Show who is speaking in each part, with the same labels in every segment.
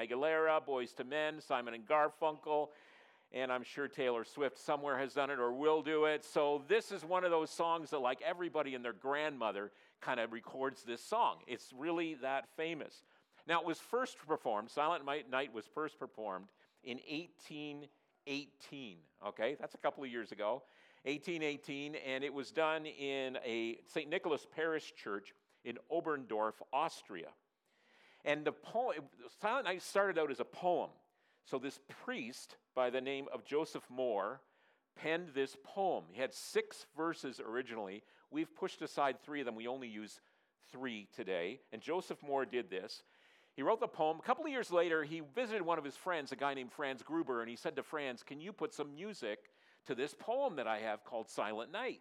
Speaker 1: Aguilera, Boyz II Men, Simon and Garfunkel, and I'm sure Taylor Swift somewhere has done it or will do it. So this is one of those songs that, like everybody and their grandmother, kind of records this song. It's really that famous. Now, it was first performed, Silent Night was first performed in 1818. Okay, that's a couple of years ago. 1818, and it was done in a St. Nicholas Parish Church in Oberndorf, Austria. And the poem, Silent Night started out as a poem. So this priest by the name of Joseph Mohr penned this poem. He had six verses originally. We've pushed aside three of them. We only use three today. And Joseph Mohr did this. He wrote the poem. A couple of years later, he visited one of his friends, a guy named Franz Gruber, and he said to Franz, Can you put some music to this poem that I have called Silent Night?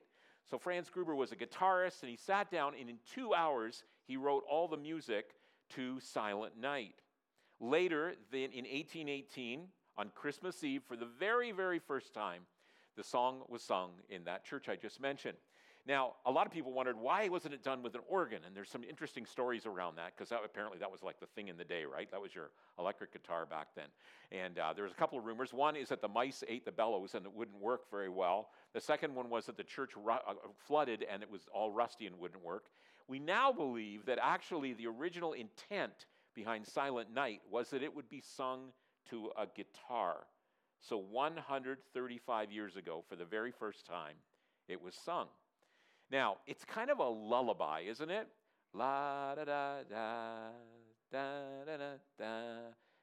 Speaker 1: So Franz Gruber was a guitarist, and he sat down, and in two hours, he wrote all the music to Silent Night. Later, then in 1818, on Christmas Eve, for the very, very first time, the song was sung in that church I just mentioned. Now, a lot of people wondered why wasn't it done with an organ? And there's some interesting stories around that because apparently that was like the thing in the day, right? That was your electric guitar back then. And uh, there was a couple of rumors. One is that the mice ate the bellows and it wouldn't work very well. The second one was that the church ru- uh, flooded and it was all rusty and wouldn't work. We now believe that actually the original intent behind Silent Night was that it would be sung to a guitar. So 135 years ago, for the very first time, it was sung. Now, it's kind of a lullaby, isn't it? La da da da da da da da.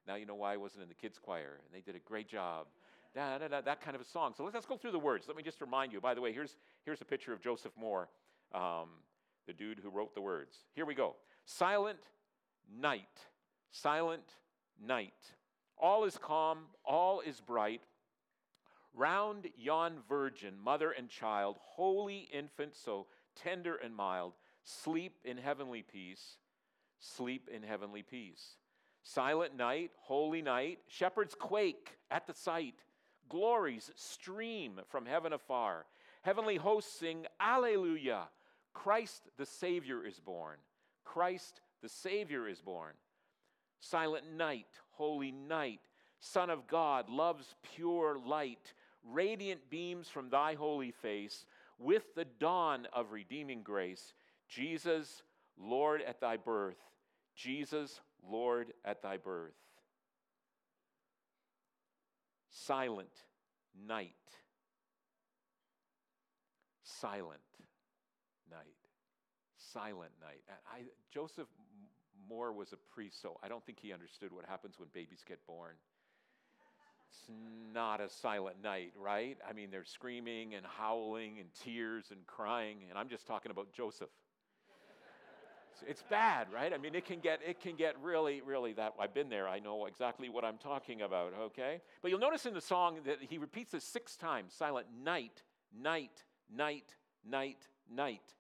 Speaker 1: Now you know why I wasn't in the kids' choir, and they did a great job. Da, da, da, that kind of a song. So let's, let's go through the words. Let me just remind you. By the way, here's, here's a picture of Joseph Mohr. um, the dude who wrote the words. Here we go. Silent night, silent night. All is calm, all is bright. Round yon virgin, mother and child, holy infant, so tender and mild, sleep in heavenly peace, sleep in heavenly peace. Silent night, holy night, shepherds quake at the sight, glories stream from heaven afar. Heavenly hosts sing, Alleluia! Christ the Savior is born. Christ the Savior is born. Silent night, holy night, Son of God, love's pure light, radiant beams from thy holy face, with the dawn of redeeming grace. Jesus, Lord at thy birth. Jesus, Lord at thy birth. Silent night. Silent. Silent night. I, Joseph Mohr was a priest, so I don't think he understood what happens when babies get born. It's not a silent night, right? I mean, they're screaming and howling and tears and crying, and I'm just talking about Joseph. it's bad, right? I mean, it can get it can get really, really that. I've been there. I know exactly what I'm talking about. Okay, but you'll notice in the song that he repeats this six times: silent night, night, night, night, night.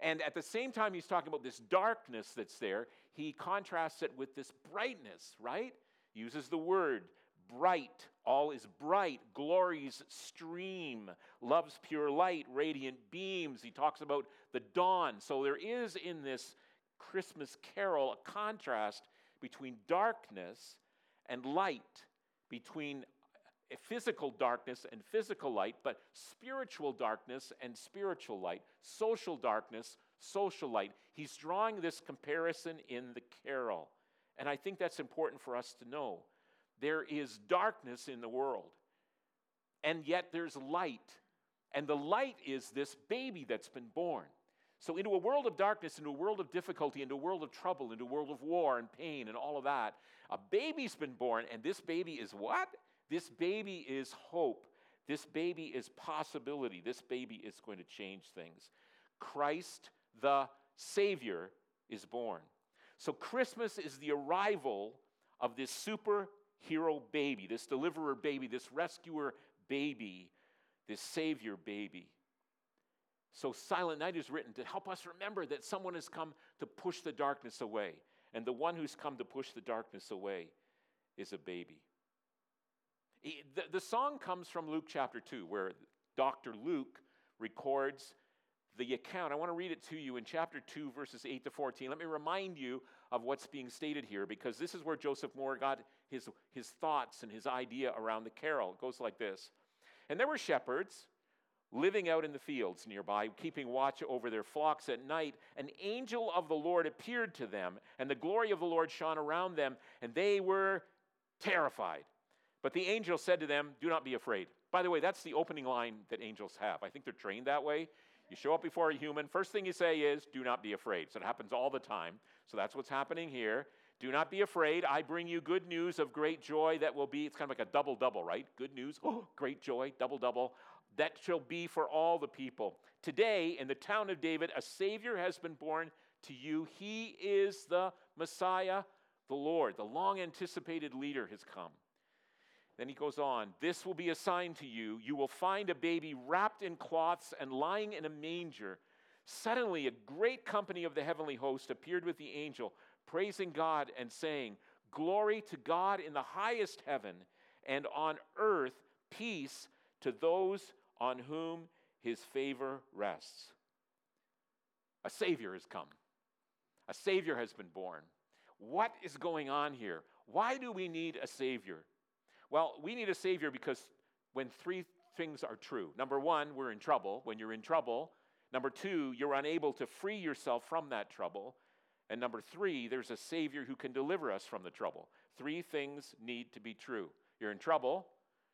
Speaker 1: And at the same time, he's talking about this darkness that's there, he contrasts it with this brightness, right? Uses the word bright. All is bright. Glories stream. Love's pure light, radiant beams. He talks about the dawn. So there is in this Christmas carol a contrast between darkness and light, between physical darkness and physical light, but spiritual darkness and spiritual light, social darkness, social light. He's drawing this comparison in the carol. And I think that's important for us to know. There is darkness in the world, and yet there's light. And the light is this baby that's been born. So, into a world of darkness, into a world of difficulty, into a world of trouble, into a world of war and pain and all of that, a baby's been born, and this baby is what? This baby is hope. This baby is possibility. This baby is going to change things. Christ the Savior is born. So, Christmas is the arrival of this superhero baby, this deliverer baby, this rescuer baby, this Savior baby. So, Silent Night is written to help us remember that someone has come to push the darkness away. And the one who's come to push the darkness away is a baby. The, the song comes from Luke chapter 2, where Dr. Luke records the account. I want to read it to you in chapter 2, verses 8 to 14. Let me remind you of what's being stated here because this is where Joseph Mohr got his, his thoughts and his idea around the carol. It goes like this And there were shepherds living out in the fields nearby, keeping watch over their flocks at night. An angel of the Lord appeared to them, and the glory of the Lord shone around them, and they were terrified. But the angel said to them, Do not be afraid. By the way, that's the opening line that angels have. I think they're trained that way. You show up before a human, first thing you say is, Do not be afraid. So it happens all the time. So that's what's happening here. Do not be afraid. I bring you good news of great joy that will be, it's kind of like a double double, right? Good news, oh, great joy, double double. That shall be for all the people. Today, in the town of David, a Savior has been born to you. He is the Messiah, the Lord. The long anticipated leader has come. Then he goes on, This will be a sign to you. You will find a baby wrapped in cloths and lying in a manger. Suddenly, a great company of the heavenly host appeared with the angel, praising God and saying, Glory to God in the highest heaven, and on earth peace to those on whom his favor rests. A Savior has come, a Savior has been born. What is going on here? Why do we need a Savior? Well, we need a Savior because when three things are true number one, we're in trouble. When you're in trouble, number two, you're unable to free yourself from that trouble. And number three, there's a Savior who can deliver us from the trouble. Three things need to be true. You're in trouble,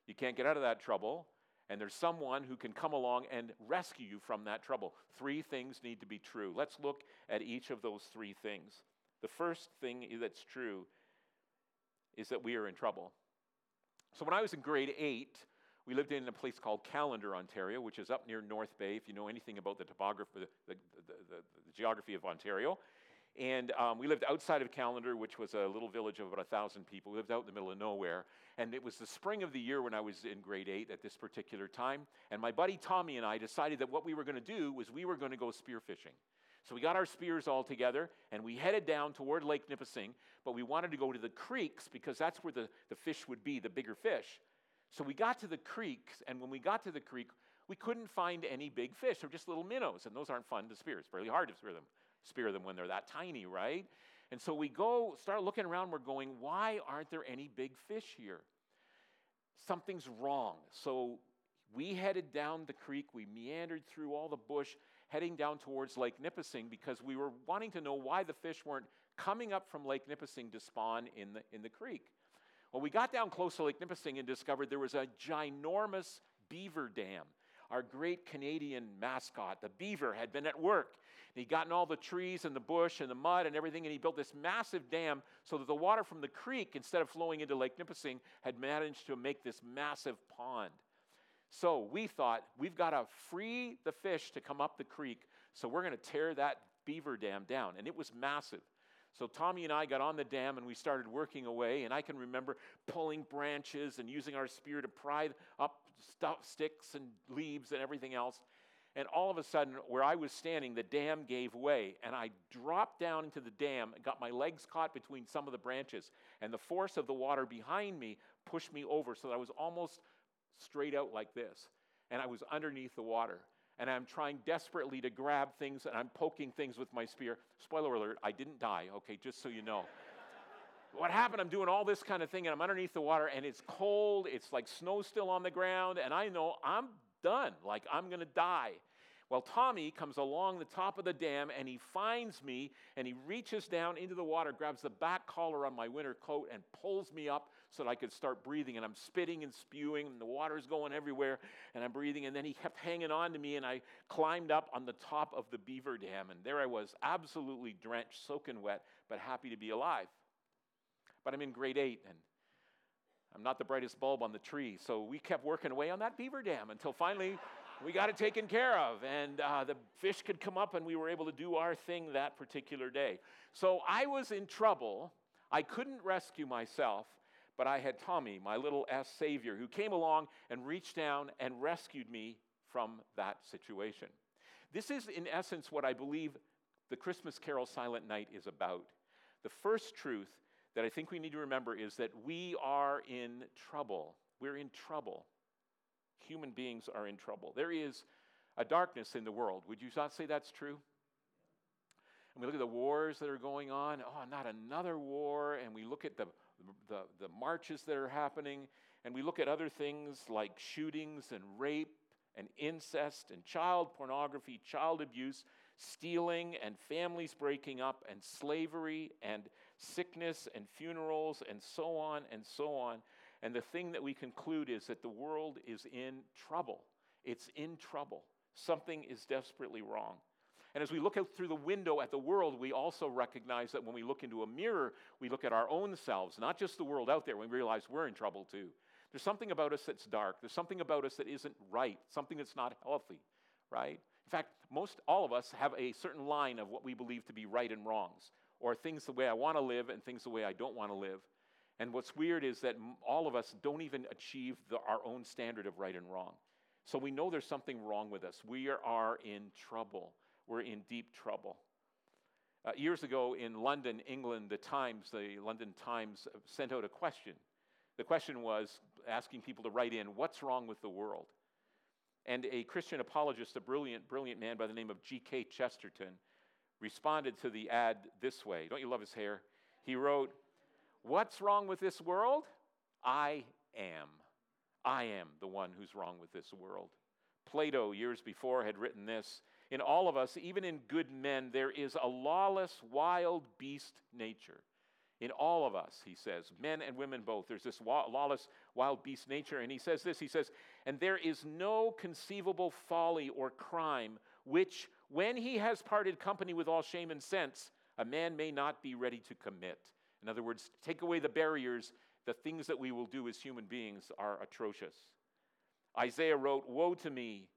Speaker 1: you can't get out of that trouble, and there's someone who can come along and rescue you from that trouble. Three things need to be true. Let's look at each of those three things. The first thing that's true is that we are in trouble. So when I was in grade eight, we lived in a place called Callander, Ontario, which is up near North Bay, if you know anything about the topography, the, the, the, the geography of Ontario. And um, we lived outside of Callander, which was a little village of about a thousand people. We lived out in the middle of nowhere. And it was the spring of the year when I was in grade eight at this particular time. And my buddy Tommy and I decided that what we were going to do was we were going to go spearfishing. So we got our spears all together and we headed down toward Lake Nipissing, but we wanted to go to the creeks because that's where the, the fish would be, the bigger fish. So we got to the creeks, and when we got to the creek, we couldn't find any big fish. They're just little minnows, and those aren't fun to spear. It's really hard to spear them, spear them when they're that tiny, right? And so we go, start looking around, we're going, why aren't there any big fish here? Something's wrong. So we headed down the creek, we meandered through all the bush, heading down towards Lake Nipissing because we were wanting to know why the fish weren't coming up from Lake Nipissing to spawn in the, in the creek. Well, we got down close to Lake Nipissing and discovered there was a ginormous beaver dam. Our great Canadian mascot, the beaver, had been at work. He'd gotten all the trees and the bush and the mud and everything, and he built this massive dam so that the water from the creek, instead of flowing into Lake Nipissing, had managed to make this massive pond. So we thought we've got to free the fish to come up the creek. So we're going to tear that beaver dam down. And it was massive. So Tommy and I got on the dam and we started working away. And I can remember pulling branches and using our spear to pry up stuff, sticks and leaves and everything else. And all of a sudden, where I was standing, the dam gave way, and I dropped down into the dam and got my legs caught between some of the branches. And the force of the water behind me pushed me over so that I was almost straight out like this. And I was underneath the water. And I'm trying desperately to grab things and I'm poking things with my spear. Spoiler alert, I didn't die, okay, just so you know. what happened, I'm doing all this kind of thing and I'm underneath the water and it's cold, it's like snow still on the ground, and I know I'm done, like I'm gonna die. Well, Tommy comes along the top of the dam and he finds me and he reaches down into the water, grabs the back collar on my winter coat, and pulls me up so that I could start breathing. And I'm spitting and spewing, and the water's going everywhere, and I'm breathing. And then he kept hanging on to me, and I climbed up on the top of the beaver dam. And there I was, absolutely drenched, soaking wet, but happy to be alive. But I'm in grade eight, and I'm not the brightest bulb on the tree. So we kept working away on that beaver dam until finally we got it taken care of. And uh, the fish could come up, and we were able to do our thing that particular day. So I was in trouble. I couldn't rescue myself, but I had Tommy, my little S savior, who came along and reached down and rescued me from that situation. This is, in essence, what I believe the Christmas Carol Silent Night is about. The first truth that I think we need to remember is that we are in trouble. We're in trouble human beings are in trouble. There is a darkness in the world. Would you not say that's true? And we look at the wars that are going on. Oh, not another war. And we look at the, the, the marches that are happening. And we look at other things like shootings and rape and incest and child pornography, child abuse, stealing and families breaking up, and slavery and sickness and funerals and so on and so on. And the thing that we conclude is that the world is in trouble. It's in trouble. Something is desperately wrong. And as we look out through the window at the world, we also recognize that when we look into a mirror, we look at our own selves, not just the world out there, we realize we're in trouble too. There's something about us that's dark. There's something about us that isn't right, something that's not healthy, right? In fact, most all of us have a certain line of what we believe to be right and wrongs, or things the way I want to live and things the way I don't want to live. And what's weird is that all of us don't even achieve the, our own standard of right and wrong. So we know there's something wrong with us. We are in trouble. We're in deep trouble. Uh, years ago in London, England, the Times, the London Times, sent out a question. The question was asking people to write in, What's wrong with the world? And a Christian apologist, a brilliant, brilliant man by the name of G.K. Chesterton, responded to the ad this way. Don't you love his hair? He wrote, What's wrong with this world? I am. I am the one who's wrong with this world. Plato, years before, had written this In all of us, even in good men, there is a lawless, wild beast nature in all of us, he says, men and women both. There's this lawless, wild beast nature. And he says this he says, and there is no conceivable folly or crime which, when he has parted company with all shame and sense, a man may not be ready to commit. In other words, take away the barriers, the things that we will do as human beings are atrocious. Isaiah wrote, Woe to me,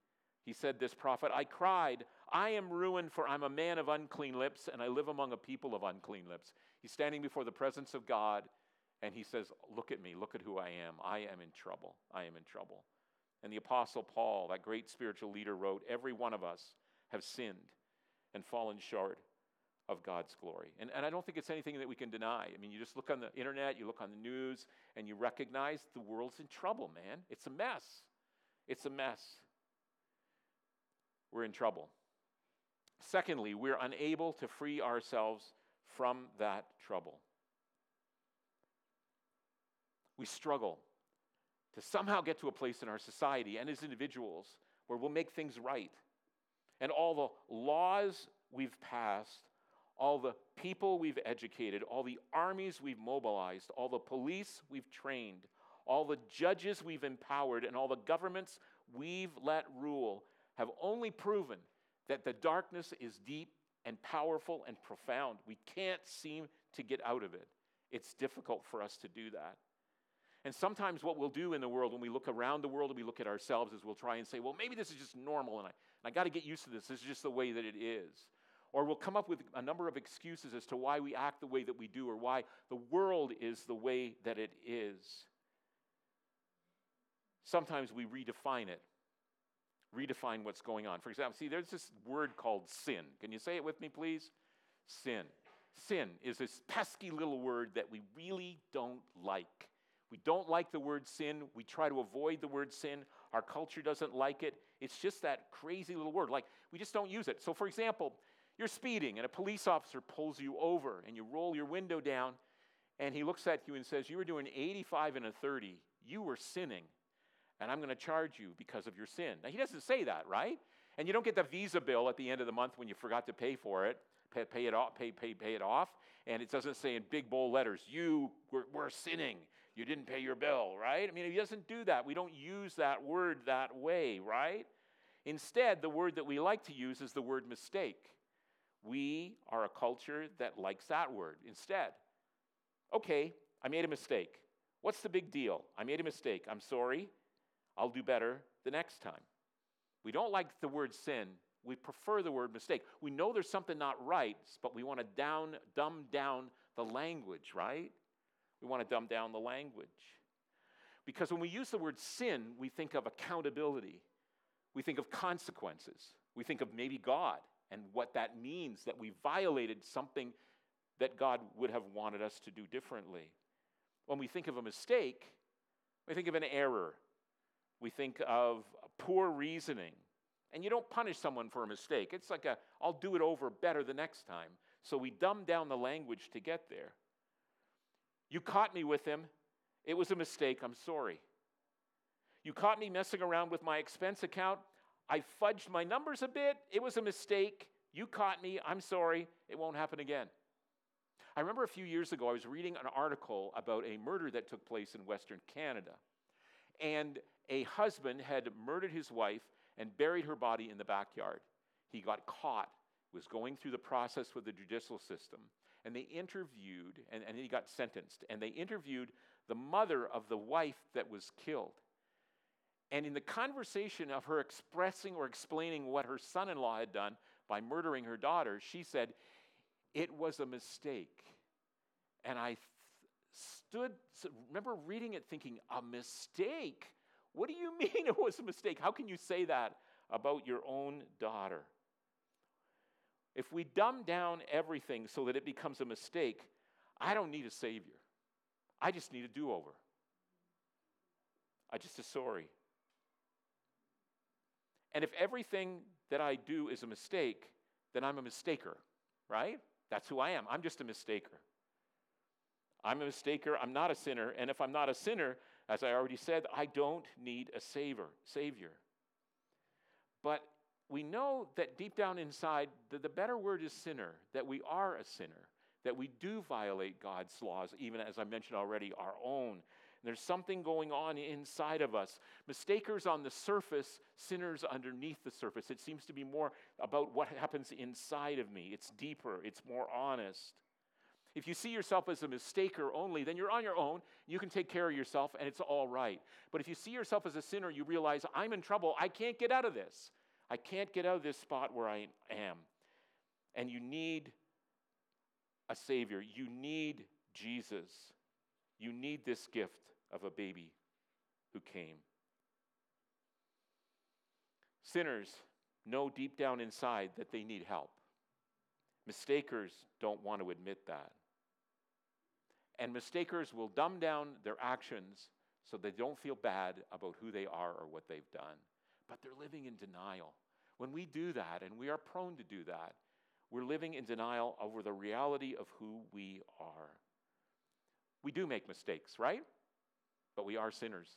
Speaker 1: he said, this prophet, I cried, I am ruined, for I'm a man of unclean lips, and I live among a people of unclean lips. He's standing before the presence of God, and he says, Look at me, look at who I am. I am in trouble. I am in trouble. And the Apostle Paul, that great spiritual leader, wrote, Every one of us have sinned and fallen short of God's glory. And, and I don't think it's anything that we can deny. I mean, you just look on the internet, you look on the news, and you recognize the world's in trouble, man. It's a mess. It's a mess. We're in trouble. Secondly, we're unable to free ourselves from that trouble. We struggle to somehow get to a place in our society and as individuals where we'll make things right. And all the laws we've passed, all the people we've educated, all the armies we've mobilized, all the police we've trained, all the judges we've empowered, and all the governments we've let rule have only proven that the darkness is deep and powerful and profound. We can't seem to get out of it. It's difficult for us to do that. And sometimes what we'll do in the world when we look around the world and we look at ourselves is we'll try and say, well, maybe this is just normal and I, and I got to get used to this. This is just the way that it is. Or we'll come up with a number of excuses as to why we act the way that we do or why the world is the way that it is. Sometimes we redefine it redefine what's going on. For example, see, there's this word called sin. Can you say it with me, please? Sin. Sin is this pesky little word that we really don't like. We don't like the word sin. We try to avoid the word sin. Our culture doesn't like it. It's just that crazy little word. Like, we just don't use it. So, for example, you're speeding and a police officer pulls you over and you roll your window down and he looks at you and says, You were doing 85 and a 30. You were sinning and I'm going to charge you because of your sin. Now, he doesn't say that, right? And you don't get the Visa bill at the end of the month when you forgot to pay for it, pay, pay it off, pay, pay, pay it off, and it doesn't say in big bold letters, you were, were sinning. You didn't pay your bill, right? I mean, he doesn't do that. We don't use that word that way, right? Instead, the word that we like to use is the word mistake. We are a culture that likes that word instead. Okay, I made a mistake. What's the big deal? I made a mistake. I'm sorry. I'll do better the next time. We don't like the word sin. We prefer the word mistake. We know there's something not right, but we want to down, dumb down the language, right? We want to dumb down the language. Because when we use the word sin, we think of accountability, we think of consequences, we think of maybe God and what that means that we violated something that God would have wanted us to do differently. When we think of a mistake, we think of an error, we think of poor reasoning And you don't punish someone for a mistake. It's like a, I'll do it over better the next time. So we dumb down the language to get there. You caught me with him. It was a mistake. I'm sorry. You caught me messing around with my expense account. I fudged my numbers a bit. It was a mistake. You caught me. I'm sorry. It won't happen again. I remember a few years ago, I was reading an article about a murder that took place in Western Canada. And a husband had murdered his wife and buried her body in the backyard. He got caught, was going through the process with the judicial system. And they interviewed, and, and he got sentenced, and they interviewed the mother of the wife that was killed. And in the conversation of her expressing or explaining what her son in law had done by murdering her daughter, she said, It was a mistake. And I th- stood, remember reading it thinking, A mistake? What do you mean it was a mistake? How can you say that about your own daughter? If we dumb down everything so that it becomes a mistake, I don't need a Savior. I just need a do over. I just a sorry. And if everything that I do is a mistake, then I'm a mistaker, right? That's who I am. I'm just a mistaker. I'm a mistaker. I'm not a sinner. And if I'm not a sinner, as I already said, I don't need a savior. Savior. But we know that deep down inside, the, the better word is sinner, that we are a sinner, that we do violate God's laws, even as I mentioned already, our own. There's something going on inside of us. Mistakers on the surface, sinners underneath the surface. It seems to be more about what happens inside of me. It's deeper, it's more honest. If you see yourself as a mistaker only, then you're on your own. You can take care of yourself and it's all right. But if you see yourself as a sinner, you realize, I'm in trouble. I can't get out of this. I can't get out of this spot where I am. And you need a Savior. You need Jesus. You need this gift of a baby who came. Sinners know deep down inside that they need help. Mistakers don't want to admit that. And mistakers will dumb down their actions so they don't feel bad about who they are or what they've done. But they're living in denial. When we do that, and we are prone to do that, we're living in denial over the reality of who we are. We do make mistakes, right? But we are sinners.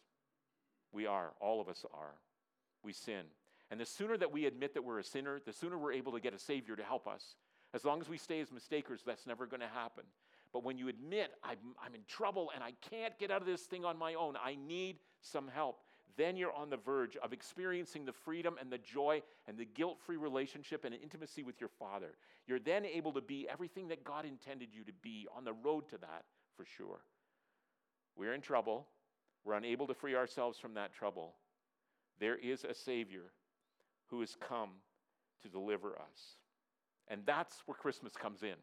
Speaker 1: We are. All of us are. We sin. And the sooner that we admit that we're a sinner, the sooner we're able to get a Savior to help us. As long as we stay as mistakers, that's never going to happen. But when you admit, I'm, I'm in trouble and I can't get out of this thing on my own, I need some help, then you're on the verge of experiencing the freedom and the joy and the guilt free relationship and intimacy with your Father. You're then able to be everything that God intended you to be on the road to that for sure. We're in trouble. We're unable to free ourselves from that trouble. There is a Savior who has come to deliver us. And that's where Christmas comes in.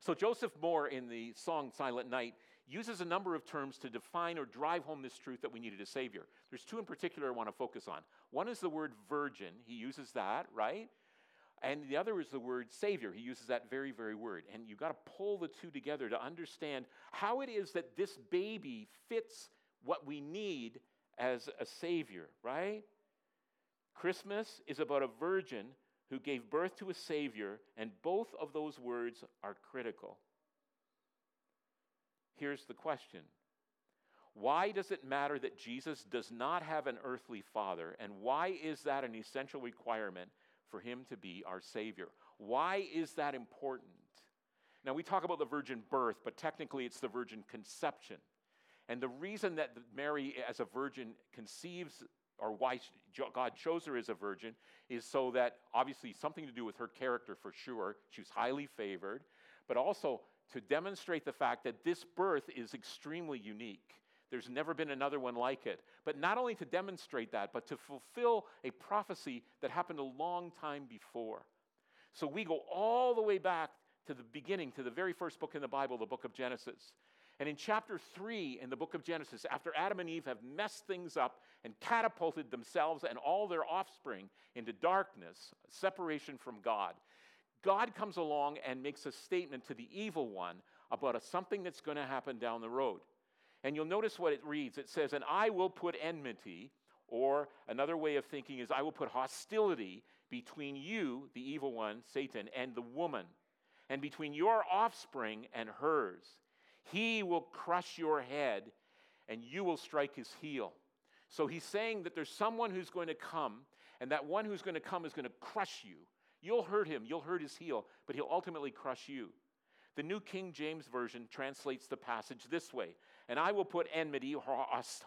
Speaker 1: So, Joseph Mohr in the song Silent Night uses a number of terms to define or drive home this truth that we needed a Savior. There's two in particular I want to focus on. One is the word virgin, he uses that, right? And the other is the word Savior. He uses that very, very word. And you've got to pull the two together to understand how it is that this baby fits what we need as a Savior, right? Christmas is about a virgin who gave birth to a Savior, and both of those words are critical. Here's the question Why does it matter that Jesus does not have an earthly father, and why is that an essential requirement for him to be our Savior? Why is that important? Now, we talk about the virgin birth, but technically it's the virgin conception. And the reason that Mary, as a virgin, conceives, or why God chose her as a virgin, is so that obviously something to do with her character for sure. She was highly favored, but also to demonstrate the fact that this birth is extremely unique. There's never been another one like it. But not only to demonstrate that, but to fulfill a prophecy that happened a long time before. So we go all the way back to the beginning, to the very first book in the Bible, the book of Genesis. And in chapter 3 in the book of Genesis, after Adam and Eve have messed things up and catapulted themselves and all their offspring into darkness, separation from God, God comes along and makes a statement to the evil one about a, something that's going to happen down the road. And you'll notice what it reads it says, And I will put enmity Or another way of thinking is, I will put hostility between you, the evil one, Satan, and the woman, and between your offspring and hers. He will crush your head, and you will strike his heel. So he's saying that there's someone who's going to come, and that one who's going to come is going to crush you. You'll hurt him, you'll hurt his heel, but he'll ultimately crush you. The New King James Version translates the passage this way And I will put enmity or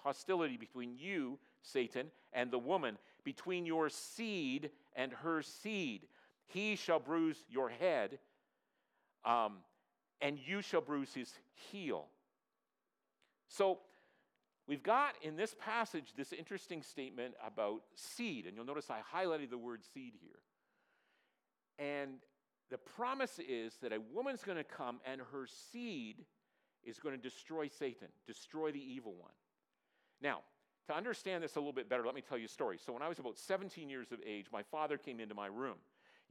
Speaker 1: hostility between you, Satan, and the woman, between your seed and her seed. He shall bruise your head, um, and you shall bruise his heel. So, we've got in this passage this interesting statement about seed, and you'll notice I highlighted the word seed here. And the promise is that a woman's going to come and her seed is going to destroy Satan, destroy the evil one. Now, to understand this a little bit better, let me tell you a story. So, when I was about 17 years of age, my father came into my room.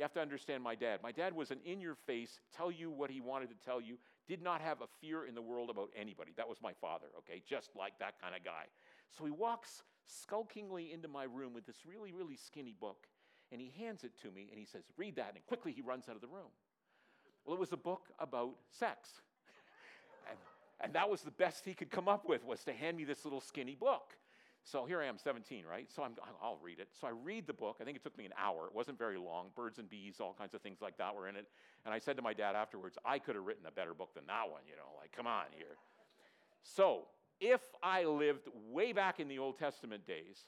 Speaker 1: You have to understand my dad. My dad was an in your face, tell you what he wanted to tell you, did not have a fear in the world about anybody. That was my father, okay? Just like that kind of guy. So, he walks skulkingly into my room with this really, really skinny book, and he hands it to me, and he says, Read that, and quickly he runs out of the room. Well, it was a book about sex. and, and that was the best he could come up with, was to hand me this little skinny book. So here I am, 17, right? So I'm, I'll read it. So I read the book. I think it took me an hour. It wasn't very long. Birds and bees, all kinds of things like that were in it. And I said to my dad afterwards, I could have written a better book than that one, you know, like, come on here. So if I lived way back in the Old Testament days,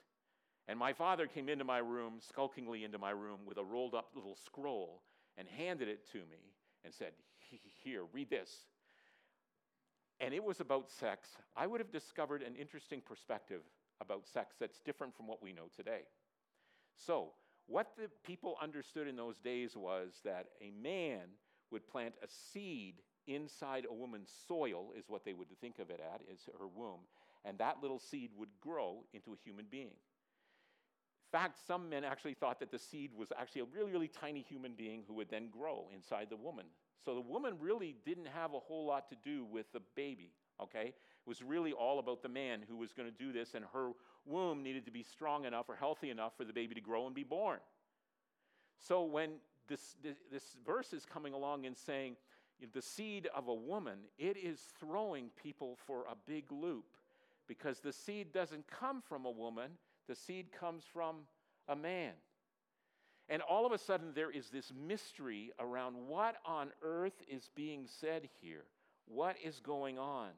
Speaker 1: and my father came into my room, skulkingly into my room, with a rolled up little scroll and handed it to me and said, Here, read this. And it was about sex. I would have discovered an interesting perspective about sex that's different from what we know today. So, what the people understood in those days was that a man would plant a seed inside a woman's soil, is what they would think of it at, is her womb, and that little seed would grow into a human being. In fact, some men actually thought that the seed was actually a really, really tiny human being who would then grow inside the woman. So the woman really didn't have a whole lot to do with the baby, okay? It was really all about the man who was going to do this, and her womb needed to be strong enough or healthy enough for the baby to grow and be born. So when this, this, this verse is coming along and saying, the seed of a woman, it is throwing people for a big loop because the seed doesn't come from a woman, the seed comes from a man. And all of a sudden, there is this mystery around what on earth is being said here. What is going on?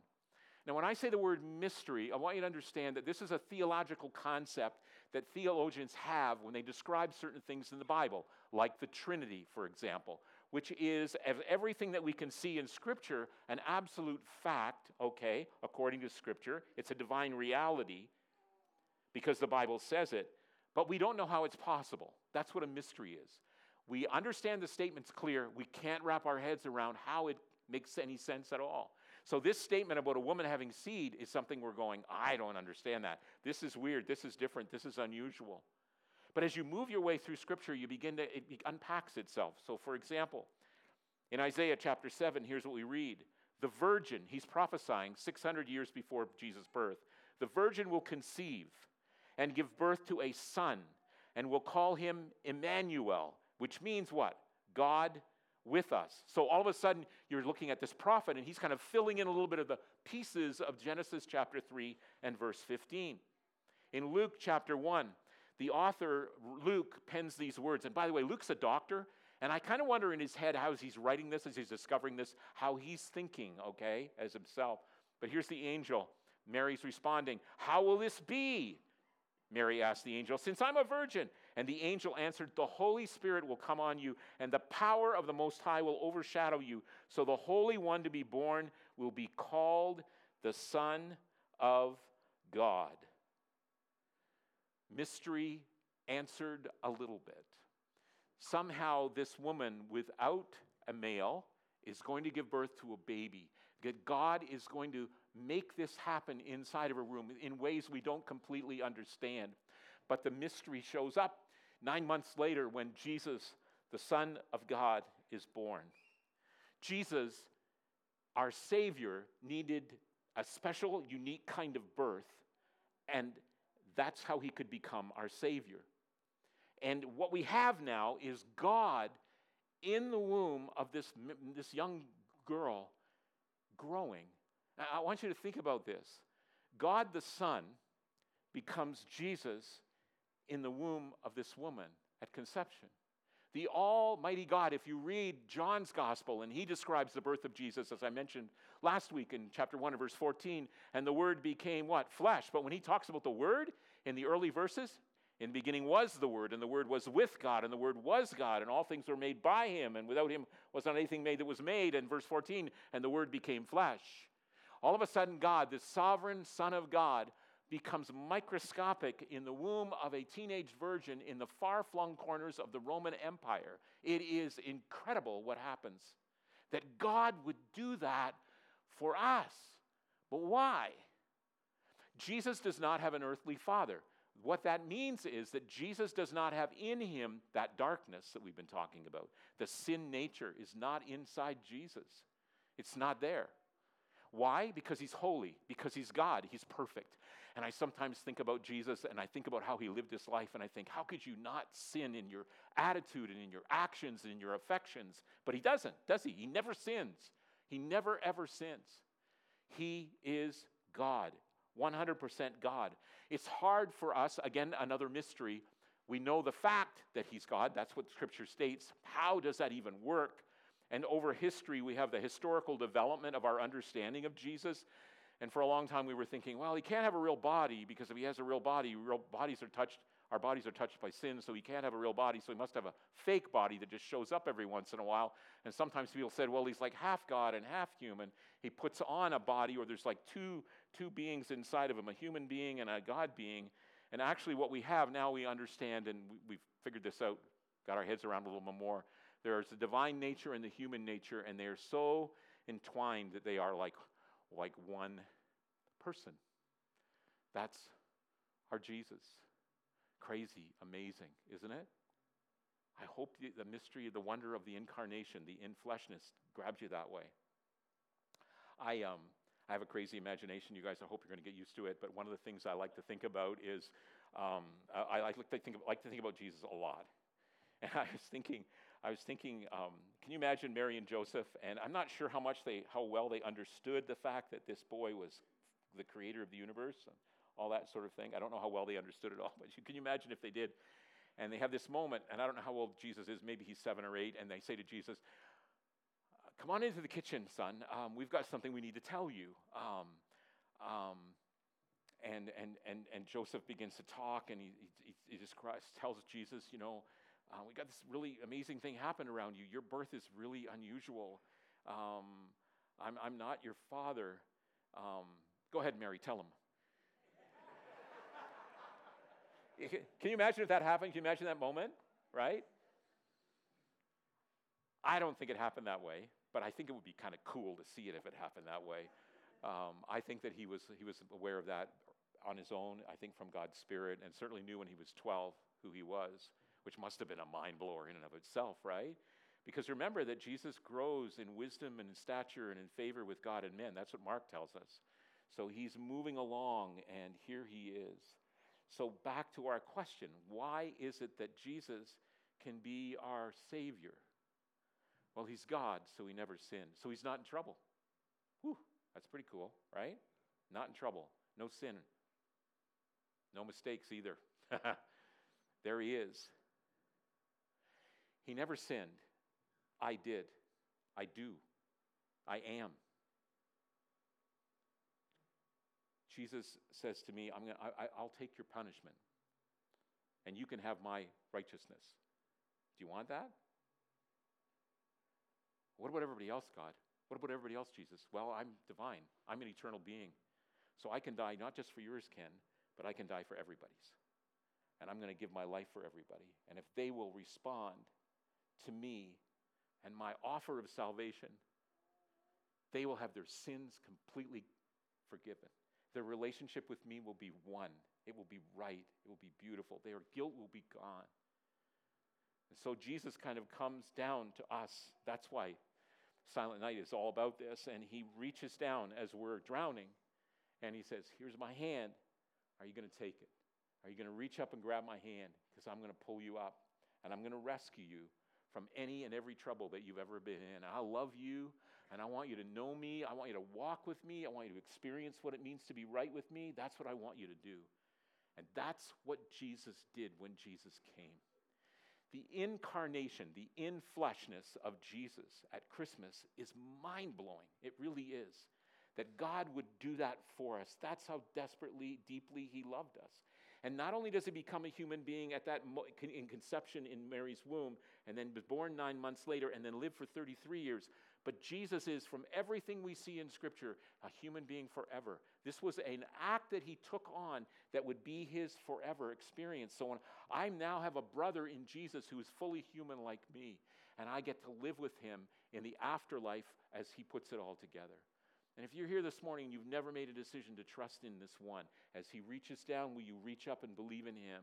Speaker 1: Now, when I say the word mystery, I want you to understand that this is a theological concept that theologians have when they describe certain things in the Bible, like the Trinity, for example, which is of everything that we can see in Scripture, an absolute fact, okay, according to Scripture. It's a divine reality because the Bible says it, but we don't know how it's possible. That's what a mystery is. We understand the statement's clear, we can't wrap our heads around how it makes any sense at all. So, this statement about a woman having seed is something we're going, I don't understand that. This is weird. This is different. This is unusual. But as you move your way through Scripture, you begin to, it unpacks itself. So, for example, in Isaiah chapter 7, here's what we read The virgin, he's prophesying 600 years before Jesus' birth, the virgin will conceive and give birth to a son and we'll call him Emmanuel, which means what? God with us. So all of a sudden, you're looking at this prophet, and he's kind of filling in a little bit of the pieces of Genesis chapter 3 and verse 15. In Luke chapter 1, the author, Luke, pens these words. And by the way, Luke's a doctor, and I kind of wonder in his head how he's writing this, as he's discovering this, how he's thinking, okay, as himself. But here's the angel. Mary's responding, How will this be? Mary asked the angel, Since I'm a virgin. And the angel answered, The Holy Spirit will come on you, and the power of the Most High will overshadow you. So the Holy One to be born will be called the Son of God. Mystery answered a little bit. Somehow, this woman without a male is going to give birth to a baby. That God is going to make this happen inside of a room in ways we don't completely understand. But the mystery shows up Nine months later, when Jesus, the Son of God, is born, Jesus, our Savior, needed a special, unique kind of birth, and That's how he could become our Savior. And what we have now is God in the womb of this, this young girl growing. I want you to think about this. God the Son becomes Jesus in the womb of this woman at conception. The Almighty God, if you read John's Gospel, and he describes the birth of Jesus, as I mentioned last week in chapter 1 and verse 14, and the Word became what? Flesh. But when he talks about the Word in the early verses, in the beginning was the Word, and the Word was with God, and the Word was God, and all things were made by Him, and without Him was not anything made that was made. And verse 14, and the Word became flesh. All of a sudden, God, the sovereign Son of God, becomes microscopic in the womb of a teenage virgin in the far flung corners of the Roman Empire. It is incredible what happens. That God would do that for us. But why? Jesus does not have an earthly father. What that means is that Jesus does not have in him that darkness that we've been talking about. The sin nature is not inside Jesus, it's not there. Why? Because he's holy, because he's God, he's perfect. And I sometimes think about Jesus and I think about how he lived his life and I think, how could you not sin in your attitude and in your actions and in your affections? But he doesn't, does he? He never sins. He never ever sins. He is God, 100% God. It's hard for us, again, another mystery. We know the fact that he's God, that's what scripture states. How does that even work? And over history, we have the historical development of our understanding of Jesus. And for a long time, we were thinking, well, he can't have a real body because if he has a real body, real bodies are touched, our bodies are touched by sin, so he can't have a real body, so he must have a fake body that just shows up every once in a while. And sometimes people said, well, he's like half God and half human. He puts on a body, or there's like two, two beings inside of him, a human being and a God being. And actually, what we have now, we understand, and we've figured this out, got our heads around a little bit more. There's the divine nature and the human nature, and they are so entwined that they are like, like one person. That's our Jesus. Crazy, amazing, isn't it? I hope the, the mystery, the wonder of the incarnation, the infleshness grabs you that way. I, um, I have a crazy imagination, you guys. I hope you're going to get used to it. But one of the things I like to think about is um, I, I like, to think, like to think about Jesus a lot. And I was thinking, I was thinking, um, can you imagine Mary and Joseph? And I'm not sure how much they, how well they understood the fact that this boy was the creator of the universe and all that sort of thing. I don't know how well they understood it all, but you, can you imagine if they did? And they have this moment, and I don't know how old Jesus is, maybe he's seven or eight, and they say to Jesus, Come on into the kitchen, son. Um, we've got something we need to tell you. Um, um, and, and, and, and Joseph begins to talk, and he, he, he just cries, tells Jesus, You know, uh, we got this really amazing thing happen around you. Your birth is really unusual. Um, I'm, I'm not your father. Um, go ahead, Mary, tell him. Can you imagine if that happened? Can you imagine that moment? Right? I don't think it happened that way, but I think it would be kind of cool to see it if it happened that way. Um, I think that he was, he was aware of that on his own, I think from God's Spirit, and certainly knew when he was 12 who he was which must have been a mind blower in and of itself, right? Because remember that Jesus grows in wisdom and in stature and in favor with God and men. That's what Mark tells us. So he's moving along, and here he is. So, back to our question why is it that Jesus can be our Savior? Well, he's God, so he never sinned. So he's not in trouble. Whew, that's pretty cool, right? Not in trouble. No sin. No mistakes either. there he is. He never sinned. I did. I do. I am. Jesus says to me, I'm gonna, I, I'll take your punishment and you can have my righteousness. Do you want that? What about everybody else, God? What about everybody else, Jesus? Well, I'm divine. I'm an eternal being. So I can die not just for yours, Ken, but I can die for everybody's. And I'm going to give my life for everybody. And if they will respond to me and my offer of salvation, they will have their sins completely forgiven. Their relationship with me will be one. It will be right. It will be beautiful. Their guilt will be gone. And so Jesus kind of comes down to us. That's why Silent Night is all about this. And he reaches down as we're drowning and he says, Here's my hand. Are you going to take it? Are you going to reach up and grab my hand? Because I'm going to pull you up and I'm going to rescue you from any and every trouble that you've ever been in. I love you and I want you to know me. I want you to walk with me. I want you to experience what it means to be right with me. That's what I want you to do. And that's what Jesus did when Jesus came. The incarnation, the infleshness of Jesus at Christmas is mind blowing. It really is. That God would do that for us. That's how desperately, deeply He loved us. And not only does He become a human being at that mo- in conception in Mary's womb, and then was born nine months later, and then lived for 33 years, but Jesus is, from everything we see in Scripture, a human being forever. This was an act that he took on that would be his forever experience. So when I now have a brother in Jesus who is fully human like me, and I get to live with him in the afterlife as he puts it all together. And if you're here this morning and you've never made a decision to trust in this one, as he reaches down, will you reach up and believe in him?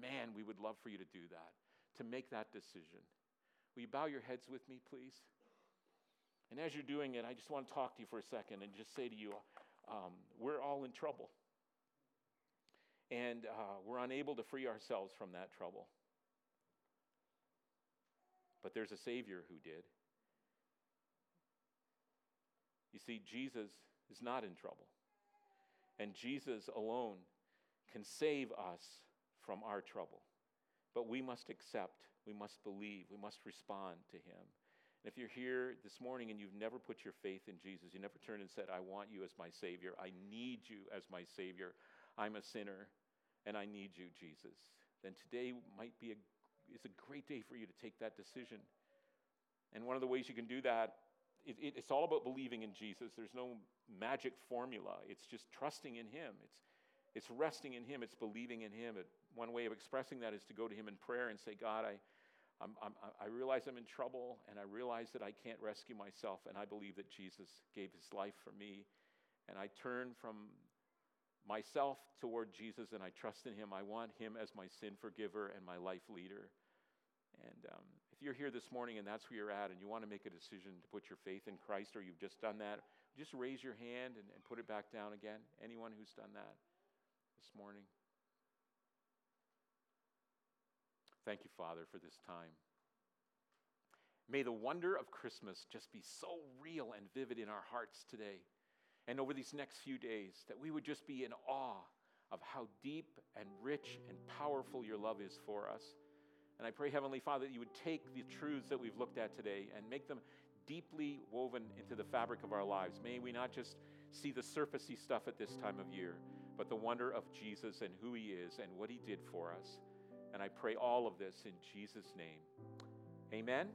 Speaker 1: Man, we would love for you to do that, to make that decision. Will you bow your heads with me, please? And as you're doing it, I just want to talk to you for a second and just say to you, um, we're all in trouble. And uh, we're unable to free ourselves from that trouble. But there's a Savior who did. You see, Jesus is not in trouble. And Jesus alone can save us from our trouble. But we must accept, we must believe, we must respond to Him. And if you're here this morning and you've never put your faith in Jesus, you never turned and said, I want you as my Savior, I need you as my Savior, I'm a sinner, and I need you, Jesus, then today might be a, is a great day for you to take that decision. And one of the ways you can do that, it, it, it's all about believing in Jesus. There's no magic formula. It's just trusting in Him. It's, it's resting in Him. It's believing in Him. It, one way of expressing that is to go to Him in prayer and say, God, I, I'm, I'm, i realize I'm in trouble and I realize that I can't rescue myself, and I believe that Jesus gave his life for me. And I turn from myself toward Jesus and I trust in him. I want him as my sin forgiver and my life leader. And um, you're here this morning and that's where you're at and you want to make a decision to put your faith in Christ or you've just done that, just raise your hand and, and put it back down again. Anyone who's done that this morning? Thank you, Father, for this time. May the wonder of Christmas just be so real and vivid in our hearts today and over these next few days that we would just be in awe of how deep and rich and powerful your love is for us. And I pray, Heavenly Father, that you would take the truths that we've looked at today and make them deeply woven into the fabric of our lives. May we not just see the surfacey stuff at this time of year, but the wonder of Jesus and who he is and what he did for us. And I pray all of this in Jesus' name. Amen.